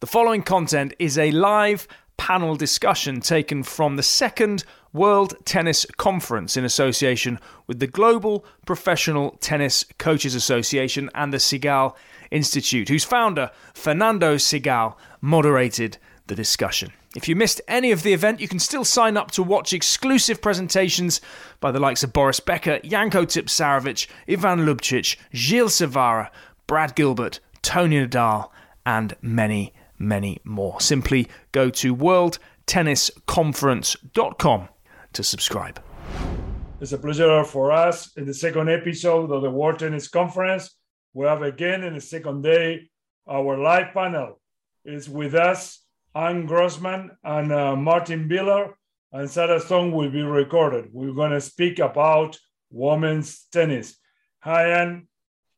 The following content is a live panel discussion taken from the second World Tennis Conference in association with the Global Professional Tennis Coaches Association and the Segal Institute, whose founder, Fernando Segal, moderated the discussion. If you missed any of the event, you can still sign up to watch exclusive presentations by the likes of Boris Becker, Janko Tipsarevic, Ivan Ljubicic, Gilles Cervara, Brad Gilbert, Toni Nadal, and many many more. Simply go to worldtennisconference.com to subscribe. It's a pleasure for us in the second episode of the World Tennis Conference. We have again in the second day our live panel is with us Anne Grossman and uh, Martin Vilar, and Sarah Stone will be recorded. We're going to speak about women's tennis. Hi, Anne.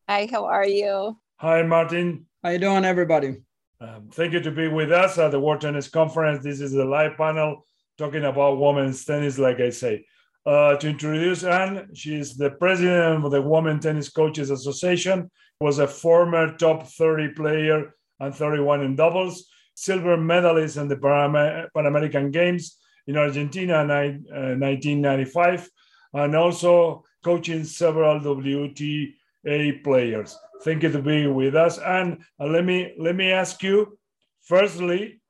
Hi, how are you? Hi, Martin. How you doing, everybody? Um, thank you to be with us at the World Tennis Conference. This is the live panel talking about women's tennis, like I say. Uh, to introduce Anne, she is the president of the Women Tennis Coaches Association, was a former top 30 player and 31 in doubles, silver medalist in the Pan American Games in Argentina in uh, 1995, and also coaching several WTA players. Thank you to be with us. And uh, let me let me ask you, firstly,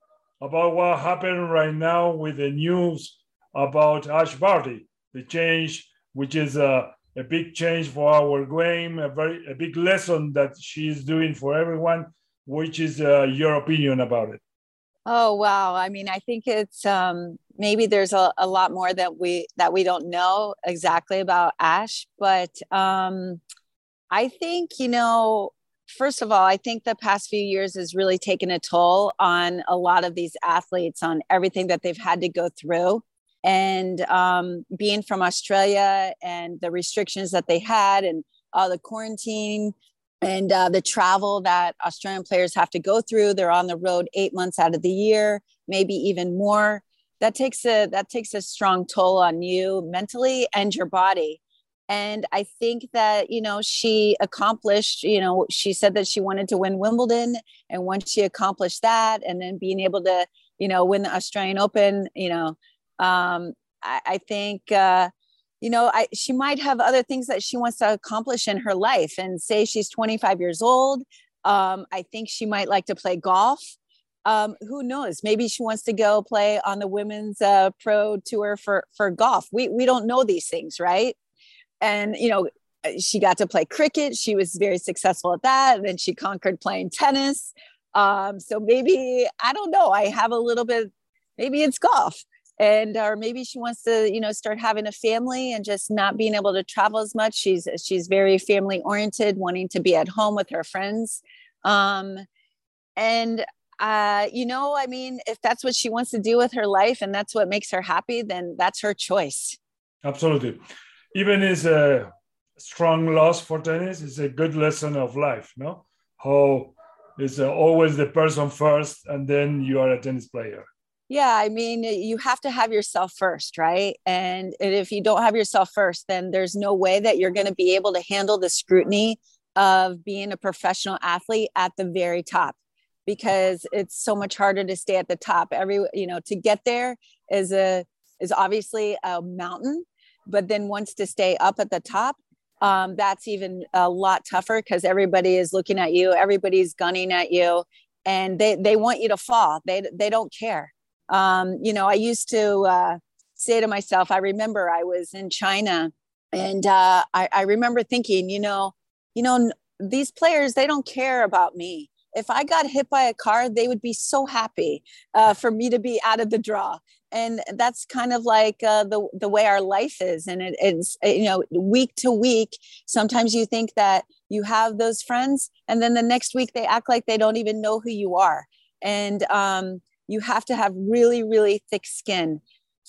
about what happened right now with the news about Ash Barty, the change, which is a, a big change for our game, a very a big lesson that she's doing for everyone. Which is uh, your opinion about it? Oh wow! I mean, I think it's um, maybe there's a, a lot more that we that we don't know exactly about Ash, but um, I think, you know, first of all, I think the past few years has really taken a toll on a lot of these athletes, on everything that they've had to go through. And um, being from Australia and the restrictions that they had, and uh, the quarantine and uh, the travel that Australian players have to go through, they're on the road eight months out of the year, maybe even more. That takes a that takes a strong toll on you mentally and your body and i think that you know she accomplished you know she said that she wanted to win wimbledon and once she accomplished that and then being able to you know win the australian open you know um, I, I, think uh, you know I, she might have other things that she wants to accomplish in her life. And say she's 25 years old um, i think she might like to play golf. Um, who knows? Maybe she wants to go play on the women's uh, pro tour for for golf. We we don't know these things right and you know she got to play cricket. She was very successful at that. And then she conquered playing tennis. Um, so maybe i don't know. I have a little bit maybe it's golf. And or maybe she wants to you know start having a family and just not being able to travel as much. She's she's very family oriented wanting to be at home with her friends. Um, and uh, you know i mean if that's what she wants to do with her life and that's what makes her happy then that's her choice. Absolutely even is a strong loss for tennis is a good lesson of life no? How is uh, always the person first and then you are a tennis player. Yeah i mean you have to have yourself first right? And if you don't have yourself first then there's no way that you're going to be able to handle the scrutiny of being a professional athlete at the very top because it's so much harder to stay at the top. Every you know to get there is a is obviously a mountain but then wants to stay up at the top um, that's even a lot tougher because everybody is looking at you everybody's gunning at you and they, they want you to fall. They, they don't care. Um, you know i used to uh, say to myself i remember i was in china and uh, I, I remember thinking you know you know these players they don't care about me. If I got hit by a car, they would be so happy uh, for me to be out of the draw. And that's kind of like uh, the the way our life is, and it, it's you know week to week. Sometimes you think that you have those friends, and then the next week they act like they don't even know who you are. And um, you have to have really really thick skin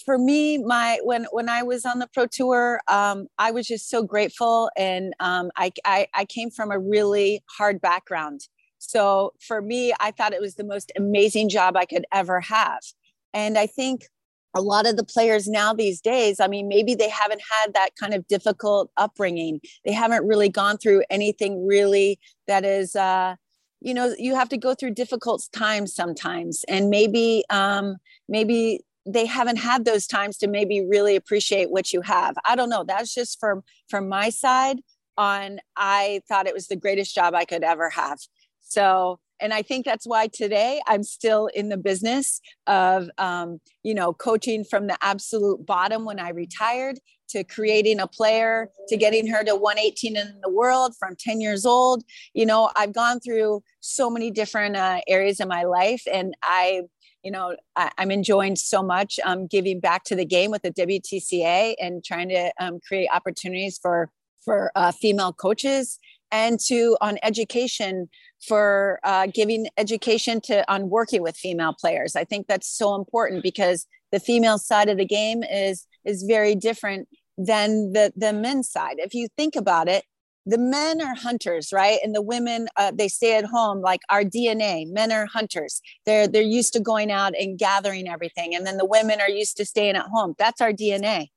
for me my when when i was on the pro tour um, i was just so grateful and um, I, I, I came from a really hard background so for me, I thought it was the most amazing job I could ever have. And I think a lot of the players now these days, I mean, maybe they haven't had that kind of difficult upbringing. They haven't really gone through anything really that is, uh, you know you have to go through difficult times sometimes. And maybe um maybe they haven't had those times to maybe really appreciate what you have. I don't know. That's just from from my side on i thought it was the greatest job i could ever have. So and i think that's why today i'm still in the business of um, you know coaching from the absolute bottom when i retired to creating a player to getting her to 118 in the world from 10 years old. You know i've gone through so many different uh, areas of my life and i you know I, am enjoying so much um, giving back to the game with the wtca and trying to um, create opportunities for for uh, female coaches and to on education for uh, giving education to on working with female players. I think that's so important because the female side of the game is is very different than the the men's side. If you think about it the men are hunters right? And the women uh, they stay at home like our dna men are hunters. They're they're used to going out and gathering everything and then the women are used to staying at home. That's our dna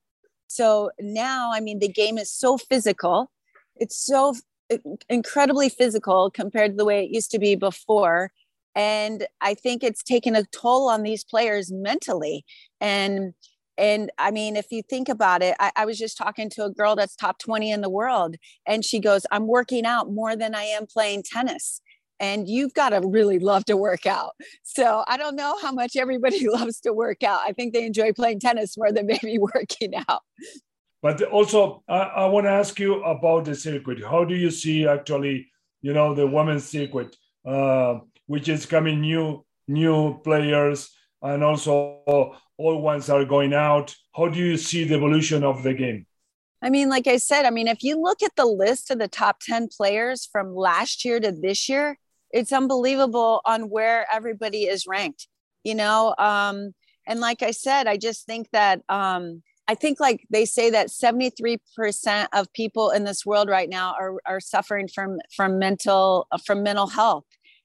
so now i mean the game is so physical. It's so incredibly physical compared to the way it used to be before and i think it's taken a toll on these players mentally and and I mean, if you think about it, I, I, was just talking to a girl that's top 20 in the world, and she goes, I'm working out more than I am playing tennis. And you've got to really love to work out. So I don't know how much everybody loves to work out. I think they enjoy playing tennis more than maybe working out. But also, I, I want to ask you about the circuit. How do you see actually, you know, the women's circuit, uh, which is coming new, new players, and also all ones are going out. How do you see the evolution of the game? I mean, like I said, I mean, if you look at the list of the top 10 players from last year to this year, it's unbelievable on where everybody is ranked, you know? Um, and like I said, I just think that, um, I think like they say that 73% of people in this world right now are, are suffering from, from mental, from mental health.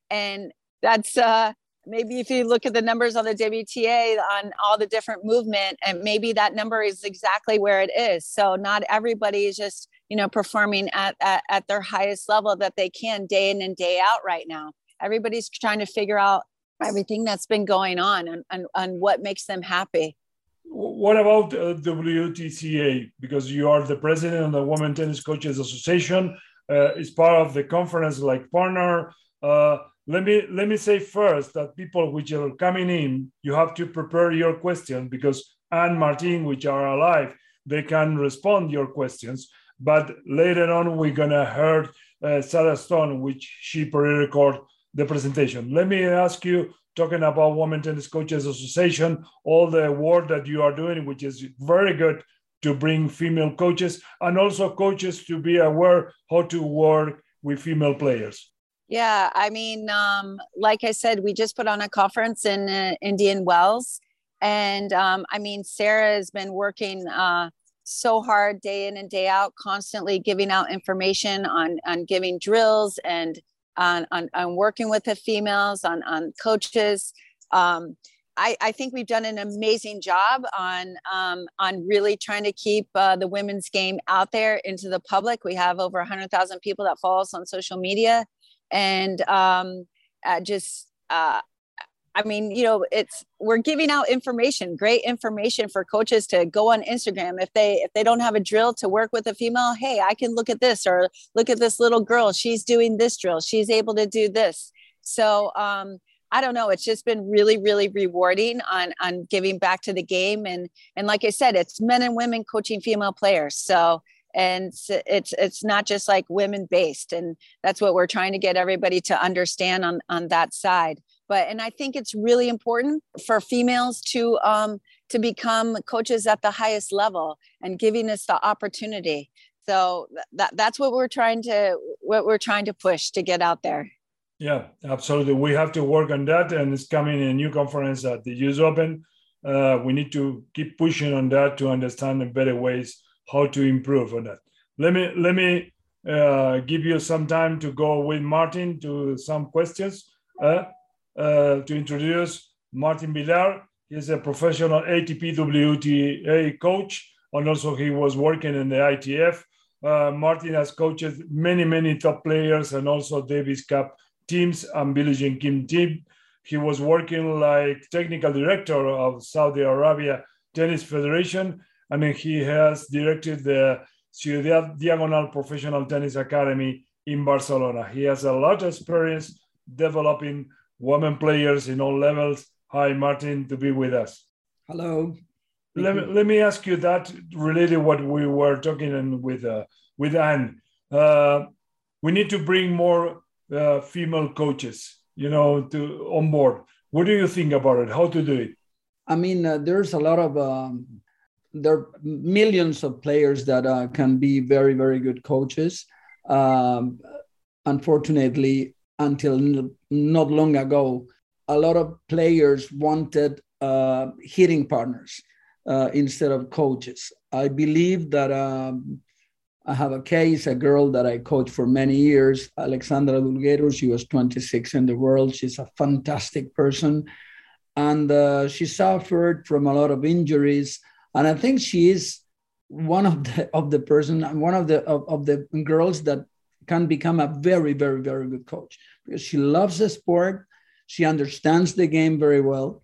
And that's, uh, maybe if you look at the numbers on the WTA on all the different movement, and maybe that number is exactly where it is. So not everybody is just you know performing at, at, at their highest level that they can day in and day out right now. Everybody's trying to figure out everything that's been going on and, and, and what makes them happy. What about uh, WTCA? Because you are the president of the Women Tennis Coaches Association. Uh, is part of the conference like partner. Uh, let me let me say first that people which are coming in, you have to prepare your question because Anne Martin, which are alive, they can respond your questions. But later on, we're gonna hear uh, Sarah Stone, which she pre-record the presentation. Let me ask you, talking about Women Tennis Coaches Association, all the work that you are doing, which is very good to bring female coaches and also coaches to be aware how to work with female players. Yeah, I mean, um, like I said, we just put on a conference in uh, Indian Wells, and um, I mean, Sarah has been working uh, so hard day in and day out, constantly giving out information on on giving drills and on on, on working with the females, on on coaches. Um, I, I, think we've done an amazing job on um, on really trying to keep uh, the women's game out there into the public. We have over 100,000 people that follow us on social media and um, uh, just uh, I mean, you know, it's we're giving out information, great information for coaches to go on Instagram. If they if they don't have a drill to work with a female, hey, I can look at this or look at this little girl. She's doing this drill. She's able to do this. So um, I don't know. It's just been really, really rewarding on on giving back to the game. And and like I said, it's men and women coaching female players. So and it's it's not just like women based and that's what we're trying to get everybody to understand on on that side but and i think it's really important for females to um to become coaches at the highest level and giving us the opportunity so that that's what we're trying to what we're trying to push to get out there yeah absolutely we have to work on that and it's coming in a new conference at the us open uh, we need to keep pushing on that to understand better ways how to improve on that. Let me let me uh, give you some time to go with Martin to some questions. Uh, uh, to introduce Martin Vilar, he's a professional ATP WTA coach, and also he was working in the ITF. Uh, Martin has coached many, many top players and also Davis Cup teams and Billie Jean King team. He was working like technical director of Saudi Arabia Tennis Federation, and he has directed the Ciudad Diagonal Professional Tennis Academy in Barcelona. He has a lot of experience developing women players in all levels. Hi, Martin, to be with us. Hello. Let me, let me ask you that related what we were talking with uh, with Anne. Uh, we need to bring more uh, female coaches, you know, to on board. What do you think about it? How to do it? I mean, uh, there's a lot of um, there are millions of players that uh, can be very very good coaches. Um, unfortunately, until not long ago, a lot of players wanted uh, hitting partners uh, instead of coaches. I believe that um, I have a case, a girl that I coached for many years, Alexandra Dulgheru. She was 26 in the world. She's a fantastic person. And uh, she suffered from a lot of injuries. And I think she is one of the of the person, one of the of, of the girls that can become a very, very, very good coach because she loves the sport. She understands the game very well.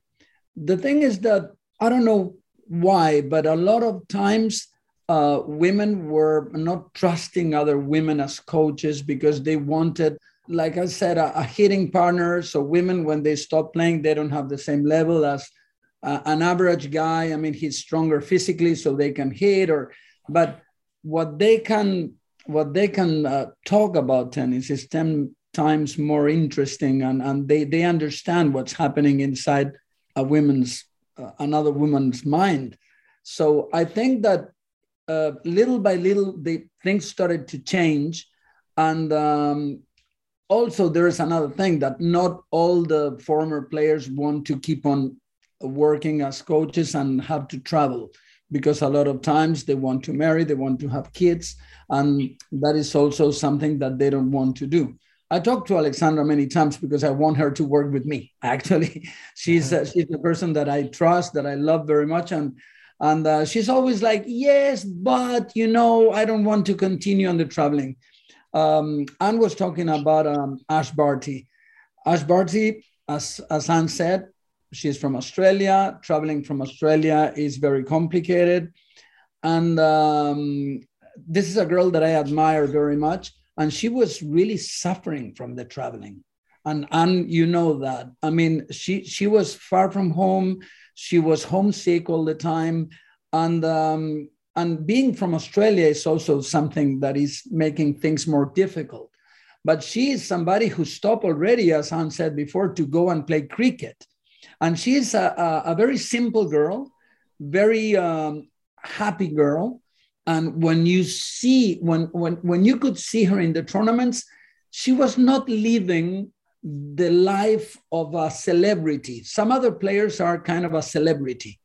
The thing is that I don't know why, but a lot of times uh, women were not trusting other women as coaches because they wanted, like I said, a, a, hitting partner. So women, when they stop playing, they don't have the same level as uh, an average guy. I mean, he's stronger physically, so they can hit. Or, but what they can what they can uh, talk about tennis is ten times more interesting, and and they they understand what's happening inside a woman's uh, another woman's mind. So I think that uh, little by little, the things started to change, and um, also there is another thing that not all the former players want to keep on working as coaches and have to travel because a lot of times they want to marry, they want to have kids, and that is also something that they don't want to do. I talked to Alexandra many times because I want her to work with me. Actually, she's uh, she's the person that I trust, that I love very much, and and uh, she's always like, yes, but you know, I don't want to continue on the traveling. Um, Anne was talking about um, Ash Barty. Ash Barty, as as Anne said, she's from Australia. Traveling from Australia is very complicated, and um, this is a girl that I admire very much and she was really suffering from the traveling. And and you know that. I mean she she was far from home. She was homesick all the time. And um, and being from australia is also something that is making things more difficult. But she is somebody who stopped already as Anne said before to go and play cricket. And she's a, a, a very simple girl very um, happy girl and when you see when when when you could see her in the tournaments she was not living the life of a celebrity. Some other players are kind of a celebrity.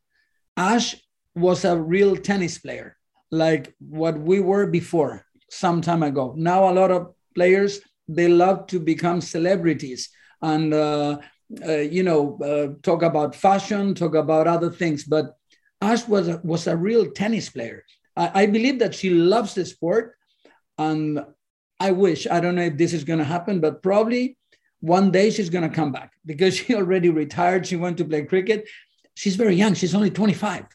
Ash was a real tennis player like what we were before some time ago. Now a lot of players they love to become celebrities and uh, uh, you know uh, talk about fashion talk about other things. But ash was a, was a real tennis player I, I believe that she loves the sport. And I wish, I don't know if this is going to happen, but probably one day she's going to come back because she already retired. She went to play cricket. She's very young. She's only 25.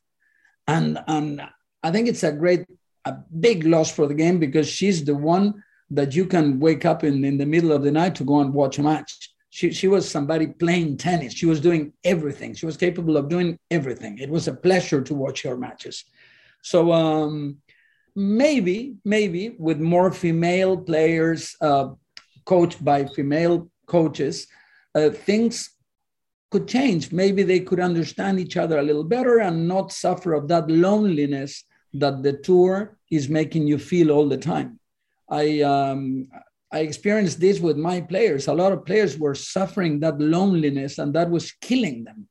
And, and I think it's a great, a big loss for the game because she's the one that you can wake up in, in the middle of the night to go and watch a match. She, she was somebody playing tennis. She was doing everything. She was capable of doing everything. It was a pleasure to watch her matches. So um, maybe, maybe with more female players uh, coached by female coaches, uh, things could change. Maybe they could understand each other a little better and not suffer of that loneliness that the tour is making you feel all the time. I um, I experienced this with my players. A lot of players were suffering that loneliness, and that was killing them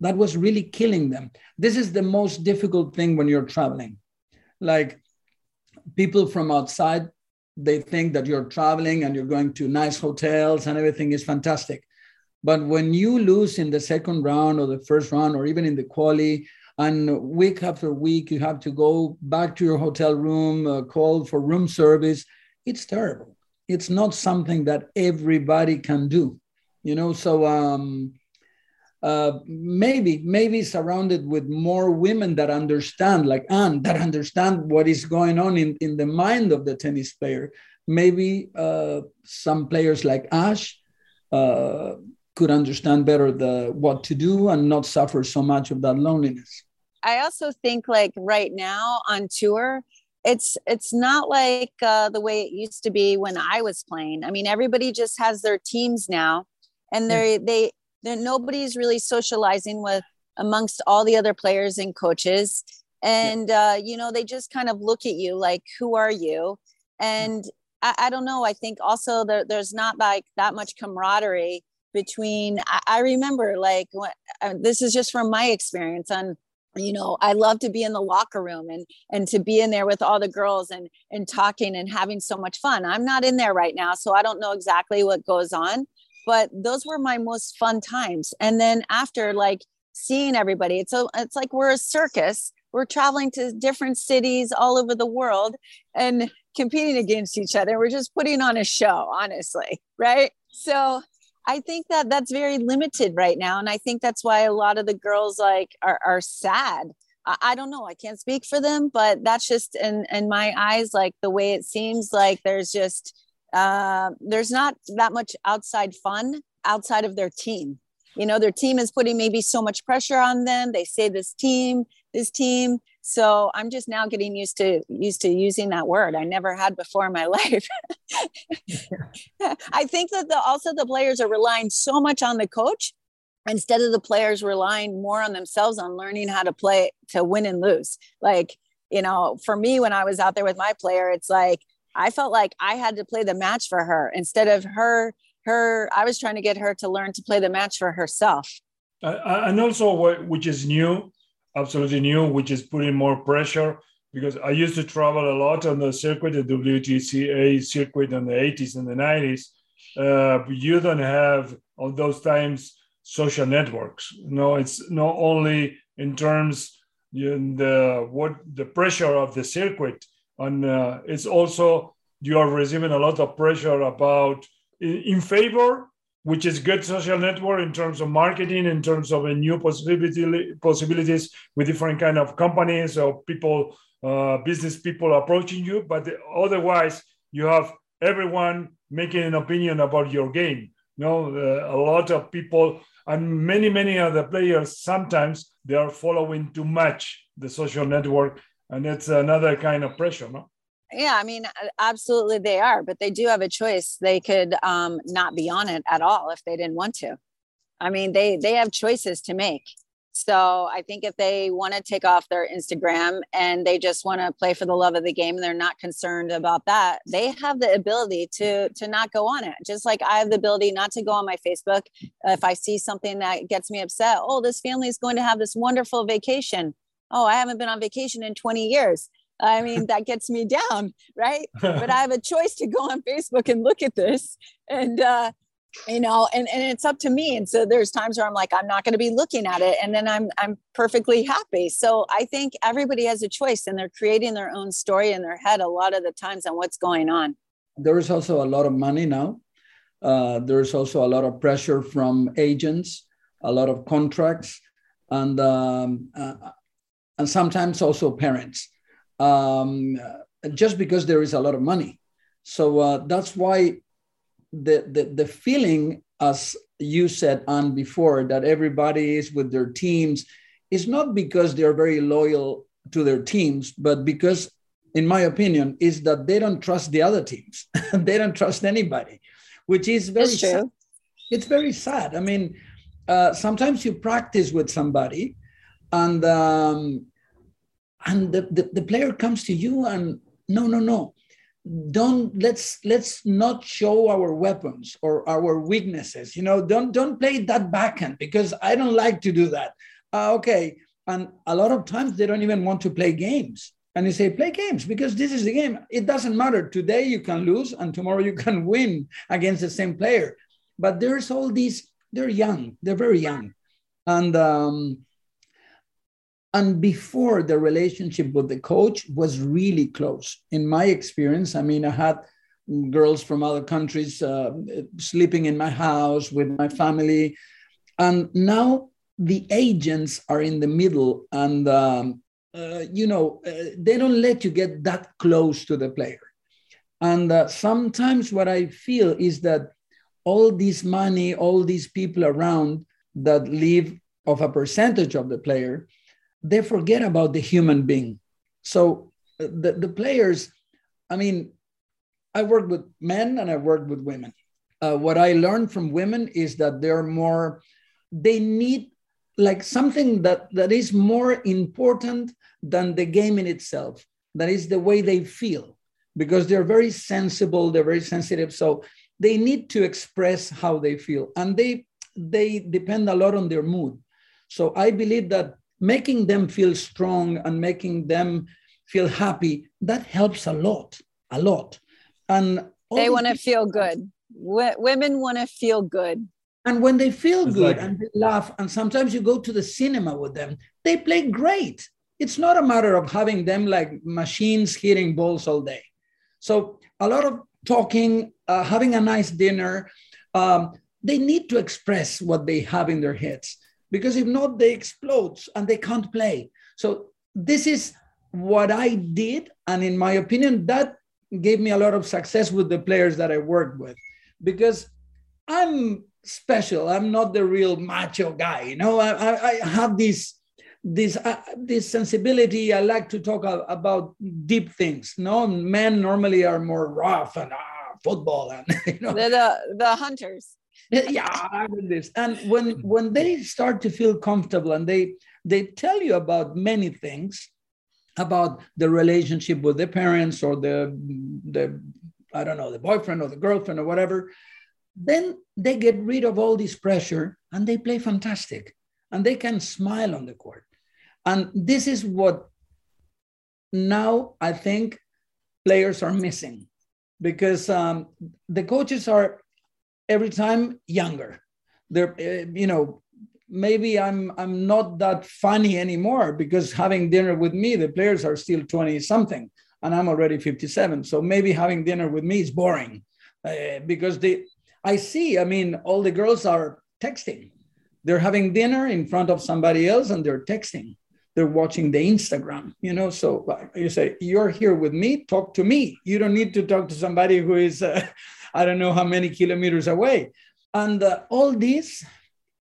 that was really killing them. This is the most difficult thing when you're traveling. Like people from outside, they think that you're traveling and you're going to nice hotels and everything is fantastic. But when you lose in the second round or the first round or even in the quali, and week after week you have to go back to your hotel room, uh, call for room service, it's terrible. it's not something that everybody can do you know so um, uh, maybe maybe surrounded with more women that understand like Anne that understand what is going on in, in the mind of the tennis player. Maybe uh, some players like ash uh, could understand better the what to do and not suffer so much of that loneliness. I also think like right now on tour it's it's not like uh, the way it used to be when i was playing. I mean everybody just has their teams now and they yeah. They nobody's really socializing with amongst all the other players and coaches. And yeah. uh, you know they just kind of look at you like who are you? And I, I, don't know. I think also there, there's not like that much camaraderie between i, I remember like when, uh, this is just from my experience on you know i love to be in the locker room and and to be in there with all the girls and and talking and having so much fun. I'm not in there right now so i don't know exactly what goes on but those were my most fun times. And then after like seeing everybody it's a, it's like we're a circus. We're traveling to different cities all over the world and competing against each other. We're just putting on a show honestly right? So i think that that's very limited right now. And i think that's why a lot of the girls like are, are sad. I, I don't know. I can't speak for them but that's just in in my eyes like the way it seems like there's just uh, there's not that much outside fun outside of their team. You know, their team is putting maybe so much pressure on them. They say this team, this team. So I'm just now getting used to used to using that word. I never had before in my life. I think that the, also the players are relying so much on the coach instead of the players relying more on themselves on learning how to play to win and lose. Like, you know, for me when I was out there with my player, it's like I felt like I had to play the match for her instead of her. Her, I was trying to get her to learn to play the match for herself. Uh, and also, what, which is new, absolutely new, which is putting more pressure because I used to travel a lot on the circuit, the WTCA circuit in the 80s and the 90s. Uh, you don't have all those times social networks. No, it's not only in terms in the what the pressure of the circuit, and uh, it's also you are receiving a lot of pressure about in, favor which is good social network in terms of marketing in terms of a new possibility possibilities with different kind of companies or people uh, business people approaching you. But otherwise you have everyone making an opinion about your game. You know uh, a lot of people and many many other players sometimes they are following too much the social network and it's another kind of pressure no? Yeah i mean absolutely they are but they do have a choice. They could um, not be on it at all if they didn't want to. I mean they they have choices to make. So i think if they want to take off their instagram and they just want to play for the love of the game and they're not concerned about that they have the ability to to not go on it. Just like i have the ability not to go on my facebook if i see something that gets me upset. Oh this family is going to have this wonderful vacation oh, I haven't been on vacation in 20 years. I mean, that gets me down, right? but I have a choice to go on Facebook and look at this. And, uh, you know, and, and it's up to me. And so there's times where I'm like, I'm not going to be looking at it. And then I'm, I'm perfectly happy. So I think everybody has a choice and they're creating their own story in their head a lot of the times on what's going on. There is also a lot of money now. Uh, there's also a lot of pressure from agents, a lot of contracts. And um, uh, and sometimes also parents, um, just because there is a lot of money. So uh, that's why the, the, the feeling, as you said, Anne, before, that everybody is with their teams is not because they're very loyal to their teams, but because, in my opinion, is that they don't trust the other teams. they don't trust anybody, which is very true. Sad. It's very sad. I mean, uh, sometimes you practice with somebody and um, and the, the, the player comes to you and no no no. Don't let's let's not show our weapons or our weaknesses you know? Don't don't play that backhand because i don't like to do that. Uh, okay. And a lot of times they don't even want to play games. And you say play games because this is the game. It doesn't matter. Today you can lose and tomorrow you can win against the same player. But there's all these they're young. They're very young. And um, and before the relationship with the coach was really close in my experience i mean i had girls from other countries uh, sleeping in my house with my family. And now the agents are in the middle and, um, uh, you know, uh, they don't let you get that close to the player. And uh, sometimes what I feel is that all this money, all these people around that live of a percentage of the player, they forget about the human being. So uh, the, the players, I mean, I work with men and I work with women. Uh, what I learned from women is that they're more, they need like something that, that is more important than the game in itself. That is the way they feel because they're very sensible, they're very sensitive. So they need to express how they feel and they, they depend a lot on their mood. So I believe that making them feel strong and making them feel happy, that helps a lot, a lot. And they want to feel good. W- women want to feel good. And when they feel good and they laugh, and sometimes you go to the cinema with them, they play great. It's not a matter of having them like machines hitting balls all day. So a lot of talking, uh, having a nice dinner, um, they need to express what they have in their heads because if not, they explode and they can't play. So this is what I did, and in my opinion, that gave me a lot of success with the players that I worked with because I'm special. I'm not the real macho guy. You know, I, I have this this uh, this sensibility. I like to talk about deep things. No, men normally are more rough and ah, football and you know. They're the the hunters. yeah, this. And when when they start to feel comfortable and they they tell you about many things, about the relationship with the parents or the the I don't know the boyfriend or the girlfriend or whatever, then they get rid of all this pressure and they play fantastic and they can smile on the court. And this is what now I think players are missing because um, the coaches are every time younger. They're, uh, you know, maybe I'm I'm not that funny anymore because having dinner with me, the players are still 20 something and I'm already 57. So maybe having dinner with me is boring uh, because they I see, I mean, all the girls are texting. They're having dinner in front of somebody else and they're texting. They're watching the Instagram, you know. So you say, You're here with me, talk to me. You don't need to talk to somebody who is, uh, I don't know how many kilometers away. And uh, all this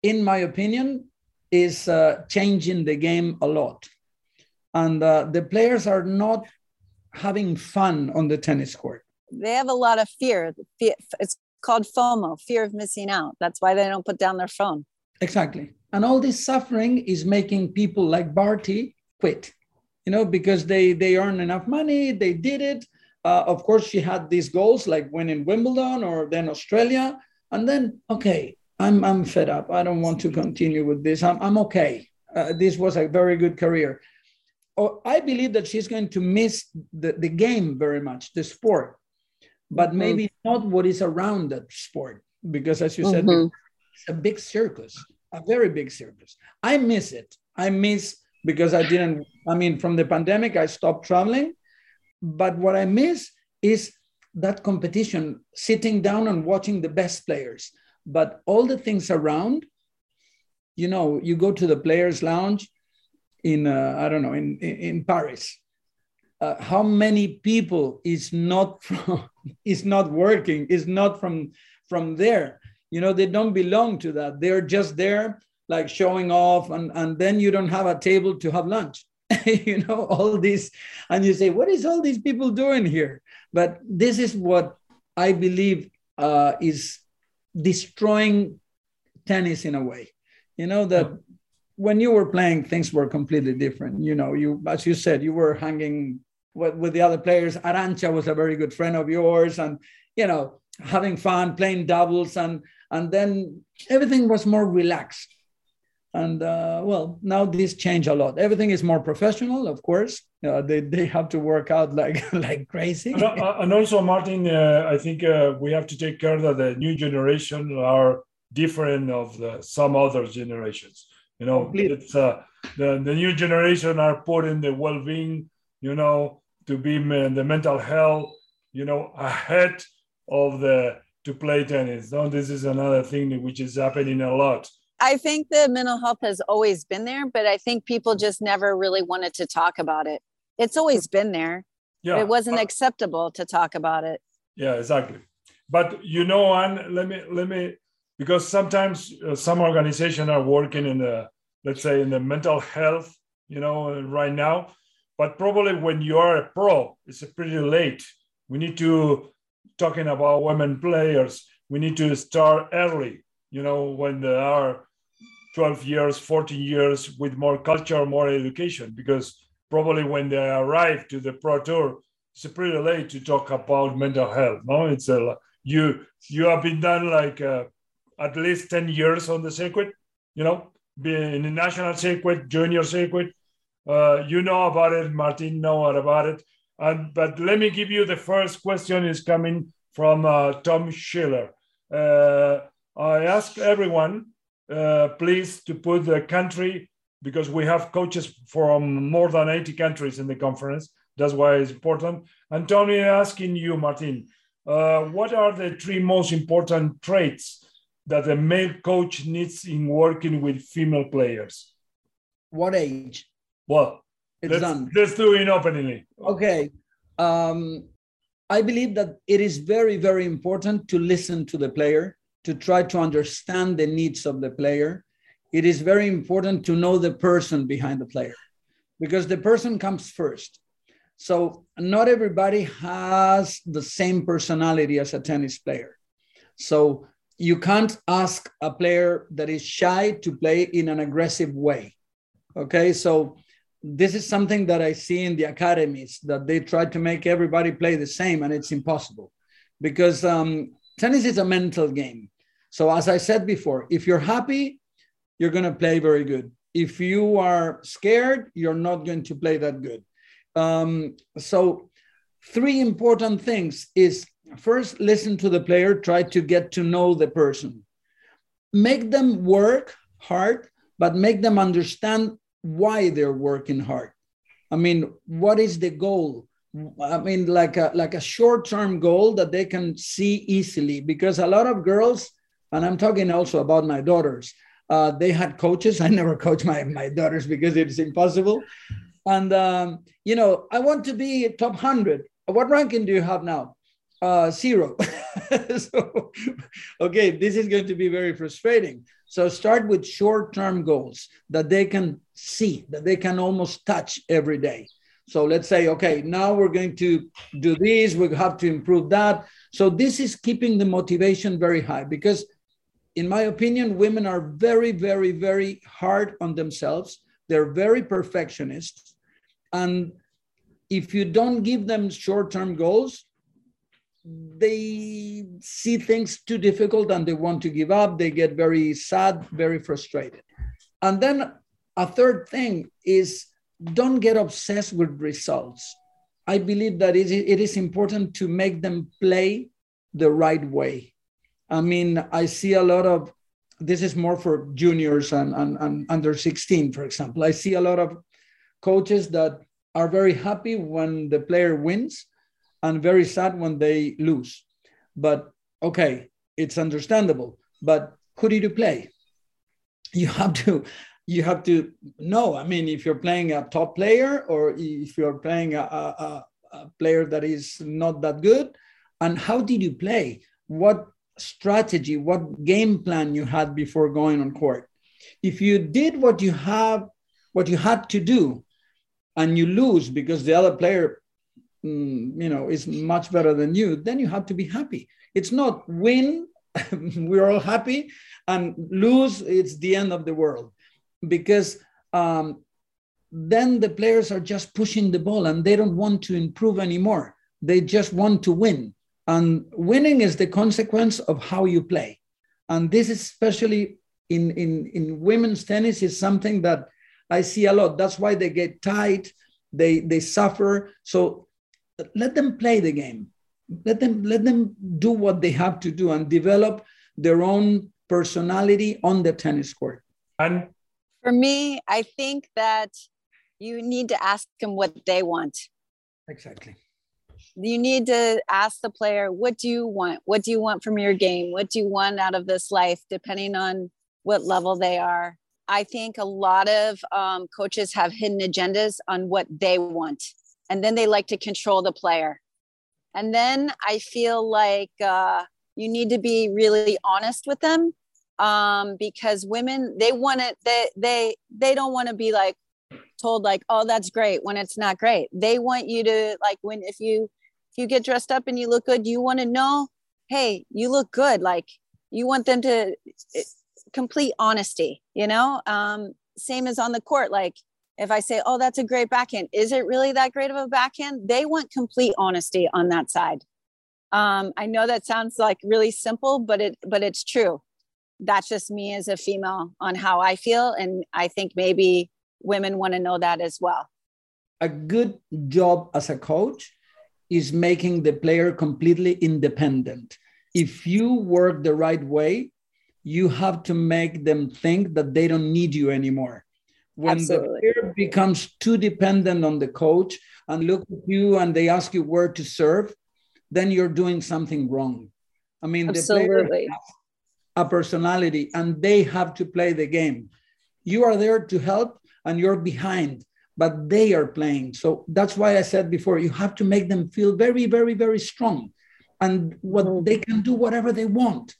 in my opinion, is uh, changing the game a lot. And uh, the players are not having fun on the tennis court. They have a lot of fear. It's called FOMO, fear of missing out. That's why they don't put down their phone. Exactly. And all this suffering is making people like Barty quit, you know, because they, they earn enough money, they did it. Uh, of course, she had these goals like winning Wimbledon or then Australia. And then, okay, I'm, I'm fed up. I don't want to continue with this. I'm, I'm okay. Uh, this was a very good career. Oh, I believe that she's going to miss the, the game very much, the sport, but mm-hmm. maybe not what is around that sport. Because as you mm-hmm. said, it's a big circus, a very big circus. I miss it. I miss because I didn't, I mean, from the pandemic, I stopped traveling. But what I miss is that competition, sitting down and watching the best players. But all the things around you know you go to the players lounge in uh, i don't know in in, paris. Uh, how many people is not from is not working is not from from there? You know they don't belong to that. They're just there like showing off and and then you don't have a table to have lunch you know all this and you say what is all these people doing here but this is what i believe uh, is destroying tennis in a way. You know that when you were playing, things were completely different. You know, you as you said, you were hanging with, with the other players. Arantxa was a very good friend of yours, and you know, having fun, playing doubles, and and then everything was more relaxed. And uh, well, now this changed a lot. Everything is more professional, of course. Uh, they, they have to work out like like crazy. And, uh, and also, Martin, uh, I think uh, we have to take care that the new generation are different of the, some other generations. You know, Completely. it's uh, the the new generation are putting the well-being, you know, to be the mental health, you know, ahead of the to play tennis. No, this is another thing which is happening a lot. I think the mental health has always been there, but I think people just never really wanted to talk about it. It's always been there. Yeah, it wasn't acceptable to talk about it. Yeah, exactly. But you know, Anne, let me let me because sometimes uh, some organizations are working in the let's say in the mental health, you know, right now. But probably when you are a pro, it's pretty late. We need to talking about women players. We need to start early. You know, when they are 12 years, 14 years, with more culture, more education, because probably when they arrive to the pro tour, it's pretty late to talk about mental health. No, it's a you you have been done like uh, at least 10 years on the circuit, you know, being in the national circuit, junior circuit. Uh, you know about it, Martin know about it. And, but let me give you the first question is coming from uh, Tom Schiller. Uh, I ask everyone, uh, please, to put the country, because we have coaches from more than 80 countries in the conference. That's why it's important. And Tony, asking you, Martin, uh, what are the three most important traits that a male coach needs in working with female players? What age? Well, it's let's, done. Let's do it openly. Okay. Um, I believe that it is very, very important to listen to the player, to try to understand the needs of the player. It is very important to know the person behind the player because the person comes first. So, not everybody has the same personality as a tennis player. So, you can't ask a player that is shy to play in an aggressive way. Okay. So, this is something that I see in the academies that they try to make everybody play the same, and it's impossible because um, tennis is a mental game. So, as I said before, if you're happy, you're going to play very good. If you are scared, you're not going to play that good. Um, so, three important things is first, listen to the player, try to get to know the person, make them work hard, but make them understand why they're working hard. I mean, what is the goal? I mean, like a like a short-term goal that they can see easily. Because a lot of girls, and I'm talking also about my daughters, uh, they had coaches. I never coach my my daughters because it's impossible. And um, you know, I want to be top hundred. What ranking do you have now? Uh, zero. so, okay, this is going to be very frustrating. So start with short-term goals that they can see, that they can almost touch every day. So let's say, okay, now we're going to do this, we have to improve that. So this is keeping the motivation very high because, in my opinion, women are very, very, very hard on themselves. They're very perfectionists. And if you don't give them short term goals, they see things too difficult and they want to give up. They get very sad, very frustrated. And then a third thing is don't get obsessed with results. I believe that it is important to make them play the right way. I mean, I see a lot of this is more for juniors and, and, and under 16, for example. I see a lot of coaches that are very happy when the player wins and very sad when they lose. But okay, it's understandable. But who did you play? You have to you have to know. I mean, if you're playing a top player or if you're playing a, a, a player that is not that good, and how did you play? What strategy, what game plan you had before going on court? If you did what you have, what you had to do, and you lose because the other player Mm, you know is much better than you then you have to be happy. It's not win we're all happy and lose it's the end of the world. Because um, then the players are just pushing the ball and they don't want to improve anymore. They just want to win and winning is the consequence of how you play. And this is especially in in in women's tennis is something that i see a lot. That's why they get tight they they suffer. So let them play the game. Let them let them do what they have to do and develop their own personality on the tennis court. And for me i think that you need to ask them what they want. Exactly you need to ask the player, what do you want? What do you want from your game? What do you want out of this life, depending on what level they are? I think a lot of um, coaches have hidden agendas on what they want, and then they like to control the player. And then I feel like uh, you need to be really honest with them um, because women they want it. They they they don't want to be like told like, oh, that's great when it's not great. They want you to like when if you you get dressed up and you look good, you want to know, hey, you look good. Like you want them to complete honesty, you know? Um, same as on the court. Like if I say, oh, that's a great backhand, is it really that great of a backhand? They want complete honesty on that side. Um, I know that sounds like really simple, but it but it's true. That's just me as a female on how I feel. And I think maybe women want to know that as well. A good job as a coach is making the player completely independent. If you work the right way, you have to make them think that they don't need you anymore. When Absolutely. the player becomes too dependent on the coach and look at you and they ask you where to serve, then you're doing something wrong. I mean, Absolutely. the player has a personality and they have to play the game. You are there to help and you're behind, but they are playing. So that's why I said before, you have to make them feel very, very, very strong and what mm-hmm. they can do whatever they want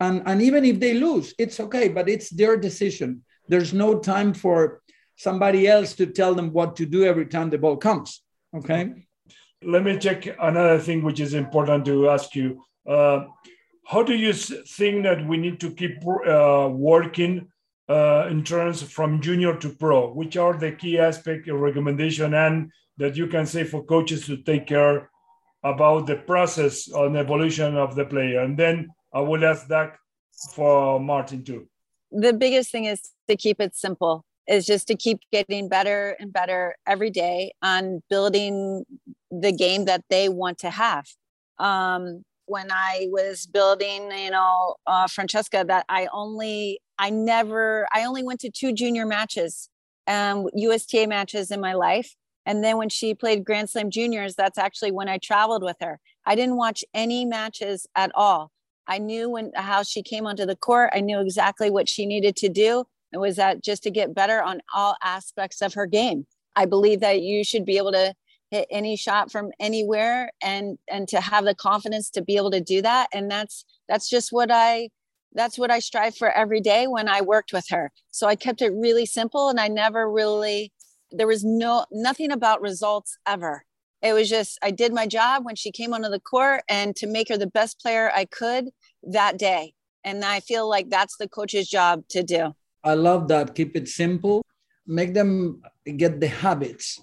and and even if they lose it's okay but it's their decision there's no time for somebody else to tell them what to do every time the ball comes okay let me check another thing which is important to ask you uh, how do you think that we need to keep uh, working uh, in terms from junior to pro which are the key aspect of recommendation and that you can say for coaches to take care about the process and evolution of the player and then I will ask that for Martin too. The biggest thing is to keep it simple, is just to keep getting better and better every day on building the game that they want to have. Um, when I was building, you know, uh, Francesca, that I only, I never, I only went to two junior matches, um, USTA matches in my life. And then when she played Grand Slam juniors, that's actually when I traveled with her. I didn't watch any matches at all. I knew when how she came onto the court. I knew exactly what she needed to do. It was that just to get better on all aspects of her game. I believe that you should be able to hit any shot from anywhere and and to have the confidence to be able to do that. And that's that's just what I that's what I strive for every day when I worked with her. So I kept it really simple and I never really there was no nothing about results ever. It was just i did my job when she came onto the court and to make her the best player i could that day. And i feel like that's the coach's job to do. I love that. Keep it simple. Make them get the habits.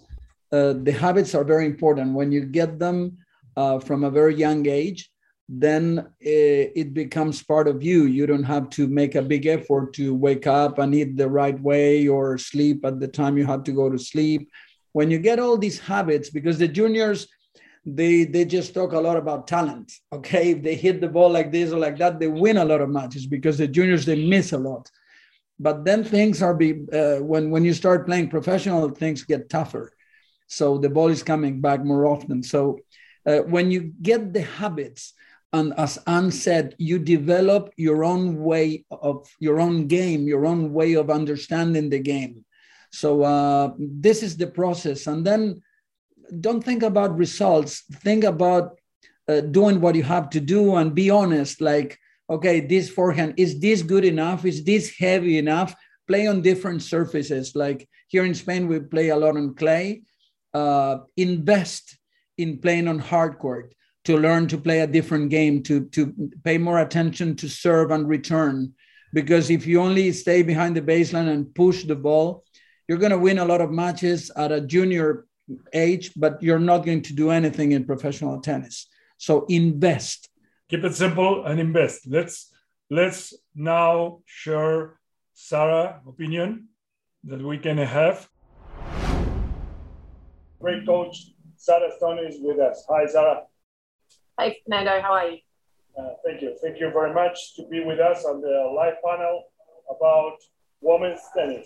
Uh, the habits are very important. When you get them uh, from a very young age then uh, it becomes part of you you don't have to make a big effort to wake up and eat the right way or sleep at the time you have to go to sleep when you get all these habits, because the juniors, they they just talk a lot about talent. Okay, if they hit the ball like this or like that, they win a lot of matches because the juniors they miss a lot. But then things are be uh, when when you start playing professional, things get tougher. So the ball is coming back more often. So uh, when you get the habits, and as Ann said, you develop your own way of your own game, your own way of understanding the game. So uh, this is the process. And then don't think about results. Think about uh, doing what you have to do and be honest. Like, okay, this forehand, is this good enough? Is this heavy enough? Play on different surfaces. Like here in Spain, we play a lot on clay. Uh, invest in playing on hard court to learn to play a different game, to, to pay more attention to serve and return. Because if you only stay behind the baseline and push the ball, you're going to win a lot of matches at a junior age, but you're not going to do anything in professional tennis. So invest. Keep it simple and invest. Let's let's now share Sarah opinion that we can have. Great coach Sarah Stone is with us. Hi, Sarah. Hi, Fernando. How are you? Uh, thank you. Thank you very much to be with us on the live panel about women's tennis.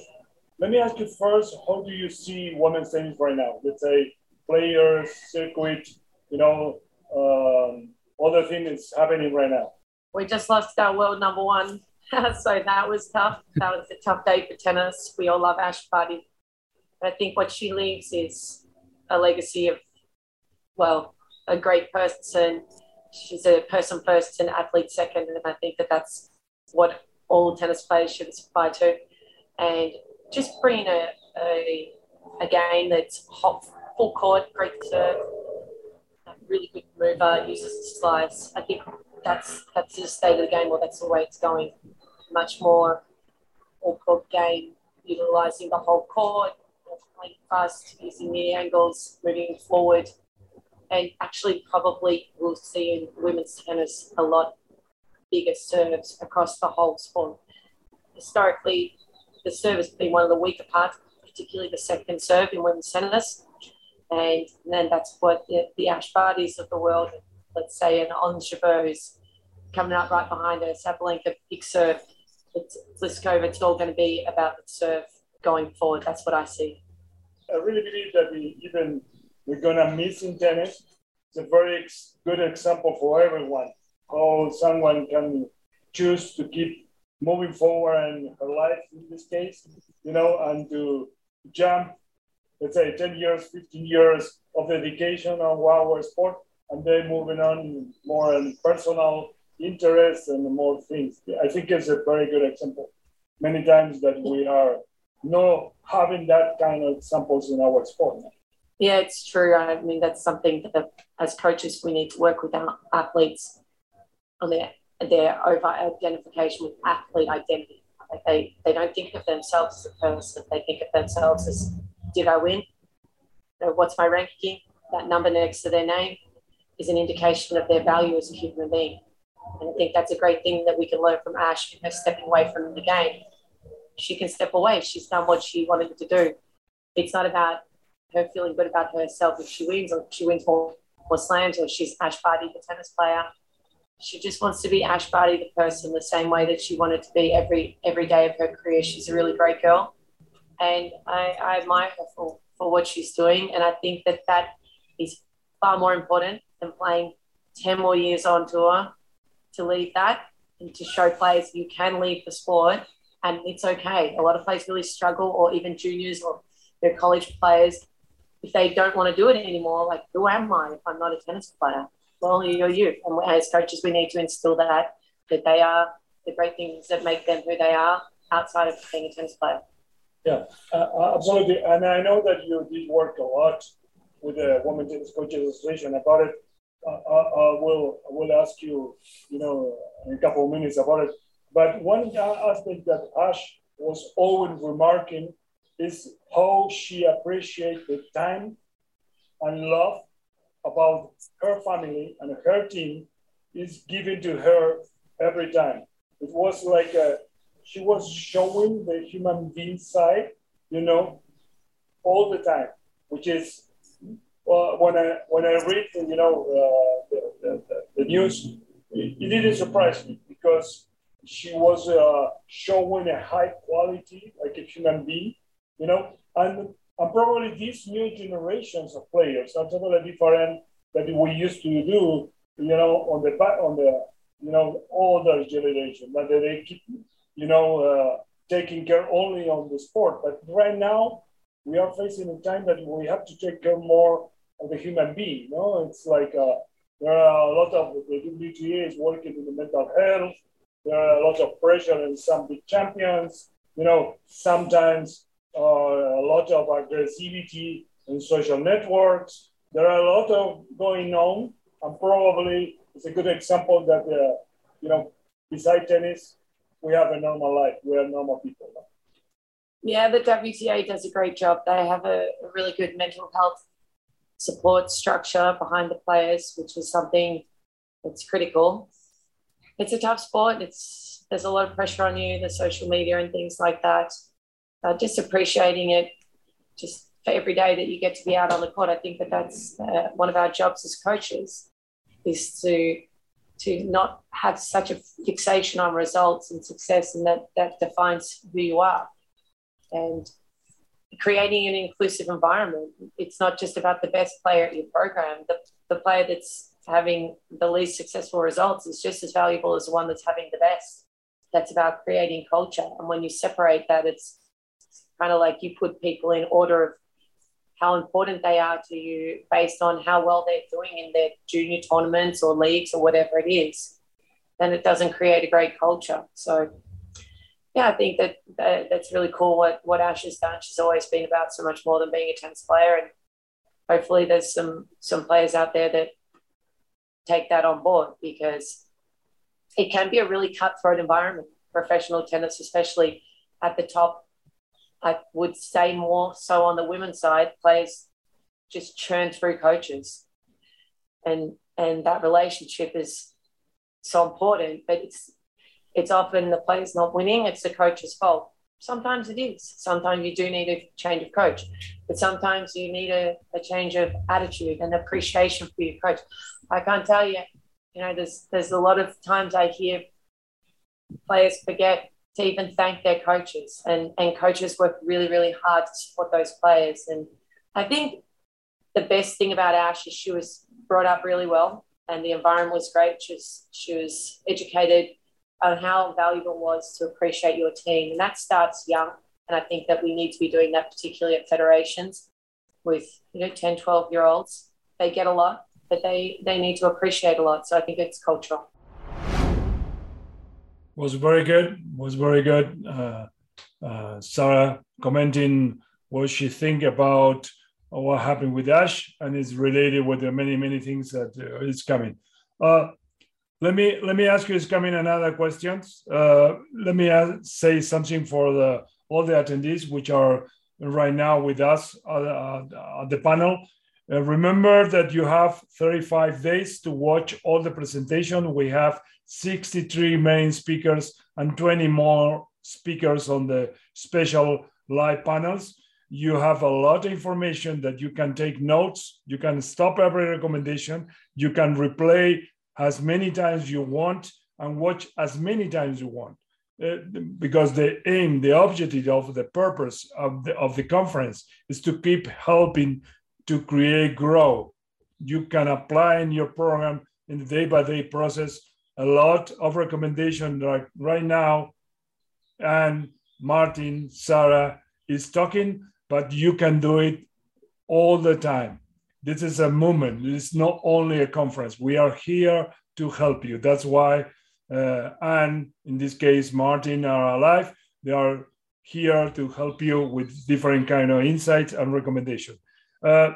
Let me ask you first, how do you see women's tennis right now? Let's say players, circuit, you know, um, other thing is happening right now. We just lost our world number one. so that was tough. That was a tough day for tennis. We all love Ash Barty. But I think what she leaves is a legacy of, well, a great person. She's a person first and athlete second. And I think that that's what all tennis players should aspire to. And just bringing a, a, a game that's hot, full court, great serve, really good mover, uses the slice. I think that's that's the state of the game, or that's the way it's going. Much more all court game, utilizing the whole court, playing fast, using the angles, moving forward, and actually probably we'll see in women's tennis a lot bigger serves across the whole sport. Historically, the serve has been one of the weaker parts, particularly the second serve in women's tennis. And then that's what the, the Ash Bartys of the world, let's say an Ons Jabeur coming up right behind her, Sabalenka, big serve. It's Pliskova, it's all going to be about the serve going forward. That's what I see. I really believe that we even we're to miss in tennis. It's a very ex- good example for everyone how someone can choose to keep moving forward in her life in this case, you know, and to jump let's say 10 years, 15 years of dedication on our sport, and then moving on more in personal interests and more things. I think it's a very good example. Many times that we are not having that kind of examples in our sport. Yeah, it's true. I mean, that's something that as coaches we need to work with our athletes on their their over identification with athlete identity. Like they, they don't think of themselves as a person, they think of themselves as did I win? what's my ranking? That number next to their name is an indication of their value as a human being. And I think that's a great thing that we can learn from Ash in her stepping away from the game. She can step away. She's done what she wanted to do. It's not about her feeling good about herself if she wins or if she wins more, more slams or she's Ash Barty, the tennis player. She just wants to be Ash Barty, the person, the same way that she wanted to be every every day of her career. She's a really great girl and I, I admire her for, for what she's doing. And I think that that is far more important than playing 10 more years on tour to leave that and to show players you can leave the sport and it's okay. A lot of players really struggle, or even juniors or their college players, if they don't want to do it anymore, like, who am I if I'm not a tennis player? Well, you're you. And as coaches, we need to instill that, that they are the great things that make them who they are outside of being a tennis player. Yeah, uh, uh, absolutely. And I know that you did work a lot with the Women Tennis Coaches Association about it. Uh, I, uh, I, will I will ask you, you know, in a couple of minutes about it. But one aspect that Ash was always remarking is how she appreciates the time and love about her family and her team is given to her every time. It was like a she was showing the human being side, you know, all the time, which is uh, when I when I read, you know, uh, the, the, the, news, it, it, didn't surprise me because she was uh, showing a high quality, like a human being, you know, and and probably these new generations of players are totally different that we used to do, you know, on the back on the you know older generation, but they keep you know, uh, taking care only on the sport. But right now, we are facing a time that we have to take care more of the human being. You know, it's like uh, there are a lot of the WTA is working in the mental health. There are a lot of pressure in some big champions. You know, sometimes a lot of aggressivity in social networks. There are a lot of going on, and probably it's a good example that uh, you know, beside tennis, we have a normal life. We are normal people. Yeah, the WTA does a great job. They have a, a really good mental health support structure behind the players, which is something that's critical. It's a tough sport. It's there's a lot of pressure on you, the social media and things like that. Uh, just appreciating it, just for every day that you get to be out on the court. I think that that's uh, one of our jobs as coaches is to to not have such a fixation on results and success, and that that defines who you are. And creating an inclusive environment. It's not just about the best player at your program. The, the player that's having the least successful results is just as valuable as the one that's having the best. That's about creating culture. And when you separate that, it's kind of like you put people in order of how important they are to you based on how well they're doing in their junior tournaments or leagues or whatever it is, then it doesn't create a great culture. So, yeah, I think that, that that's really cool what, what Ash has done. She's always been about so much more than being a tennis player. And hopefully there's some, some players out there that take that on board because it can be a really cutthroat environment, professional tennis, especially at the top I would say more so on the women's side, players just churn through coaches, and and that relationship is so important. But it's it's often the players not winning; it's the coach's fault. Sometimes it is. Sometimes you do need a change of coach, but sometimes you need a, a change of attitude and appreciation for your coach. I can't tell you, you know, there's there's a lot of times I hear players forget to even thank their coaches. And, and coaches work really, really hard to support those players. And I think the best thing about Ash is she was brought up really well and the environment was great. She was, she was educated on how valuable it was to appreciate your team. And that starts young. And I think that we need to be doing that, particularly at federations with, you know, 10, 12 year olds. They get a lot, but they, they need to appreciate a lot. So I think it's cultural was very good. Was very good. Uh, uh, Sarah commenting what she think about what happened with Ash, and it's related with the many many things that uh, is coming. Uh, let me let me ask you is coming another questions. Uh, let me say something for the all the attendees which are right now with us at the panel. Uh, remember that you have 35 days to watch all the presentation. We have 63 main speakers and 20 more speakers on the special live panels. You have a lot of information that you can take notes. You can stop every recommendation. You can replay as many times you want and watch as many times you want. Uh, because the aim, the objective of the purpose of the, of the conference is to keep helping to create grow. You can apply in your program in the day-by-day process. A lot of recommendation like right now. And martin sarah is talking but you can do it all the time. This is a movement. It's not only a conference. We are here to help you. That's why uh, and in this case martin are alive. They are here to help you with different kind of insights and recommendation uh,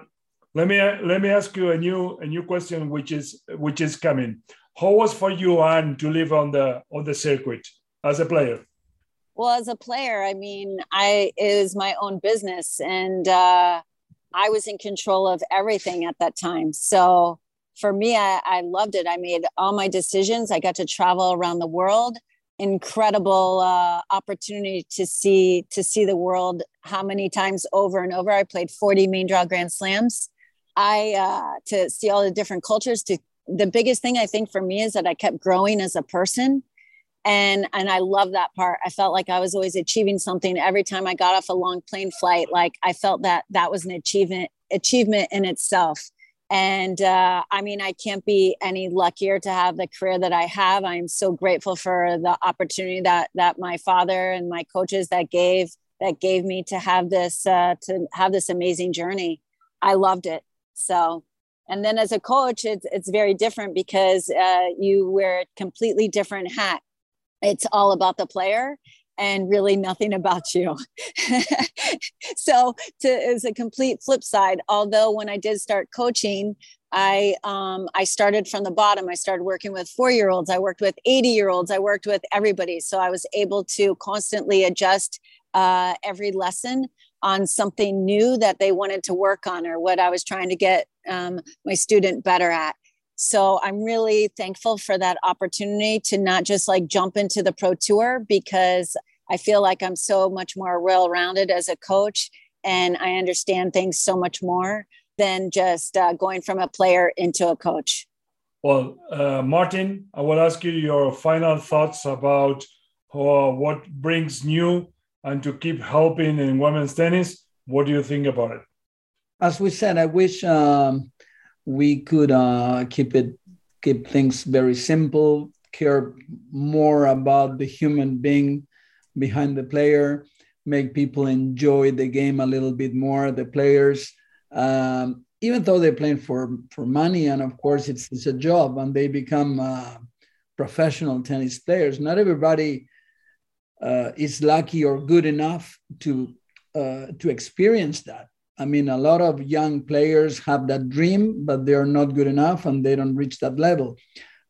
let me let me ask you a new a new question which is which is coming how was for you, Ann, to live on the on the circuit as a player? Well, as a player, I mean, I is my own business, and uh, I was in control of everything at that time. So for me, I, I loved it. I made all my decisions. I got to travel around the world. Incredible uh, opportunity to see to see the world. How many times over and over? I played forty main draw Grand Slams. I uh, to see all the different cultures, to the biggest thing I think for me is that I kept growing as a person. And and I love that part. I felt like I was always achieving something every time I got off a long plane flight. Like I felt that that was an achievement achievement in itself. And uh, I mean, I can't be any luckier to have the career that I have. I'm so grateful for the opportunity that that my father and my coaches that gave that gave me to have this uh, to have this amazing journey. I loved it. So and then as a coach it's it's very different because uh, you wear a completely different hat it's all about the player and really nothing about you. So to a complete flip side although when i did start coaching i um, i started from the bottom. I started working with four year olds i worked with 80 year olds i worked with everybody. So i was able to constantly adjust uh, every lesson on something new that they wanted to work on or what I was trying to get um, my student better at. So I'm really thankful for that opportunity to not just like jump into the pro tour because I feel like I'm so much more well rounded as a coach and I understand things so much more than just uh, going from a player into a coach. Well, uh, Martin, I will ask you your final thoughts about uh, what brings new and to keep helping in women's tennis. What do you think about it? As we said, I wish um, we could uh, keep it keep things very simple, care more about the human being behind the player, make people enjoy the game a little bit more. The players, um, even though they're playing for for money, and of course it's it's a job, and they become uh, professional tennis players. Not everybody uh, is lucky or good enough to uh, to experience that. I mean, a lot of young players have that dream, but they are not good enough and they don't reach that level.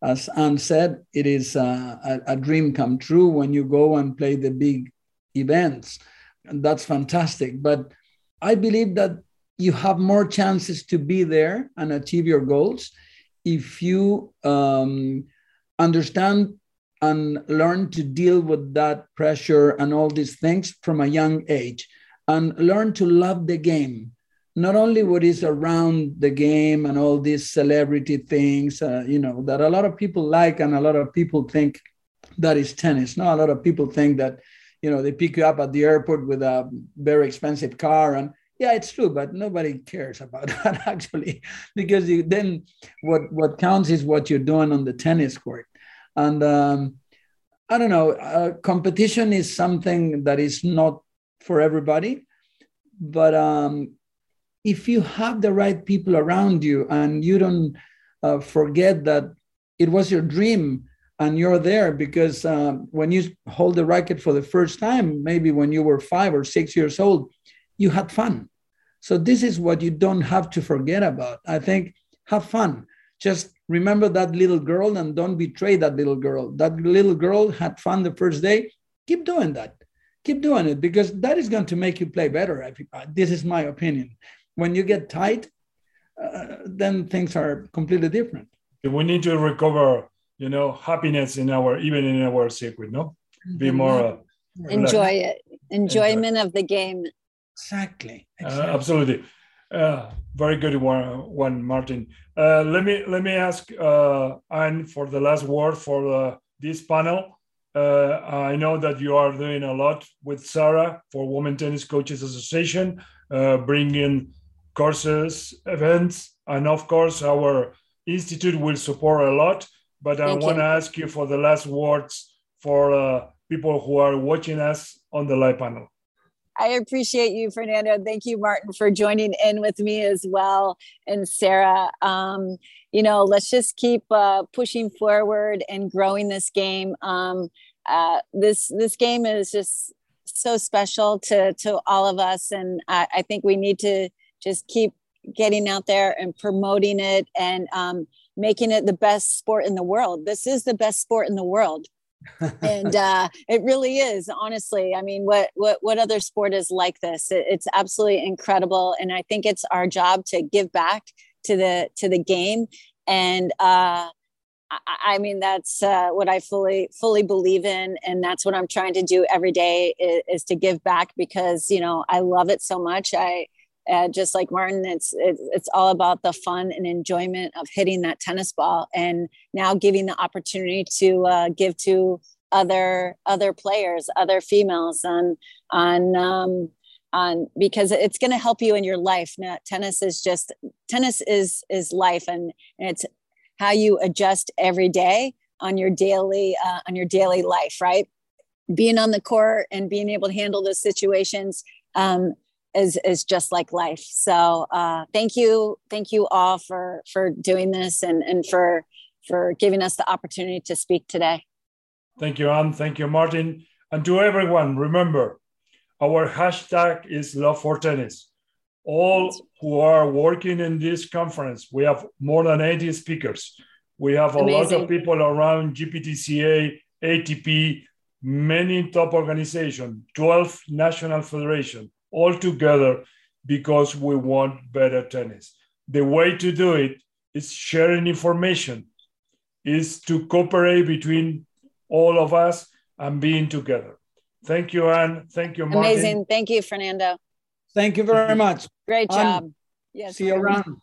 As Ann said, it is a, a, a dream come true when you go and play the big events. And that's fantastic. But I believe that you have more chances to be there and achieve your goals if you um, understand and learn to deal with that pressure and all these things from a young age and learn to love the game. Not only what is around the game and all these celebrity things uh, you know that a lot of people like and a lot of people think that is tennis. No a lot of people think that you know they pick you up at the airport with a very expensive car and yeah it's true but nobody cares about that actually because you, then what what counts is what you're doing on the tennis court. And um, i don't know uh, competition is something that is not for everybody. But um, if you have the right people around you and you don't uh, forget that it was your dream and you're there because uh, when you hold the racket for the first time, maybe when you were five or six years old, you had fun. So this is what you don't have to forget about. I think have fun. Just remember that little girl and don't betray that little girl. That little girl had fun the first day. Keep doing that keep doing it because that is going to make you play better. This is my opinion. When you get tight, uh, then things are completely different. We need to recover, you know, happiness in our even in our circuit. No, be mm-hmm. more. Uh, Enjoy it. Enjoyment Enjoy. of the game. Exactly. Uh, exactly. Uh, absolutely. very good one, one Martin. Uh, let me let me ask uh, Ann for the last word for this panel. Uh, I know that you are doing a lot with Sarah for Women Tennis Coaches Association, uh, bringing courses, events, and of course, our institute will support a lot. But I want to ask you for the last words for uh, people who are watching us on the live panel. I appreciate you, Fernando. Thank you, Martin, for joining in with me as well. And Sarah, um, you know, let's just keep uh, pushing forward and growing this game. Um, uh, this this game is just so special to to all of us, and I, I think we need to just keep getting out there and promoting it and um, making it the best sport in the world. This is the best sport in the world and uh, it really is honestly i mean what what what other sport is like this it, it's absolutely incredible and i think it's our job to give back to the to the game and uh, I, mean that's uh, what I fully fully believe in, and that's what I'm trying to do every day is, is to give back because you know I love it so much. I uh, just like Martin, it's, it's it's all about the fun and enjoyment of hitting that tennis ball, and now giving the opportunity to uh, give to other other players, other females, on on um, on because it's going to help you in your life. Now, tennis is just tennis is is life, and, and it's how you adjust every day on your daily uh, on your daily life, right? Being on the court and being able to handle those situations um, is is just like life. So uh, thank you, thank you all for for doing this and and for for giving us the opportunity to speak today. Thank you, Ann. Thank you, Martin. And to everyone, remember, our hashtag is Love for Tennis. All who are working in this conference, we have more than 80 speakers. We have a Amazing. lot of people around GPTCA, ATP, many top organizations, 12 national federation all together because we want better tennis. The way to do it is sharing information, is to cooperate between all of us and being together. Thank you, Ann. Thank you, Martin. Amazing. Thank you, Fernando. Thank you very much. Great job. Yes. See you around.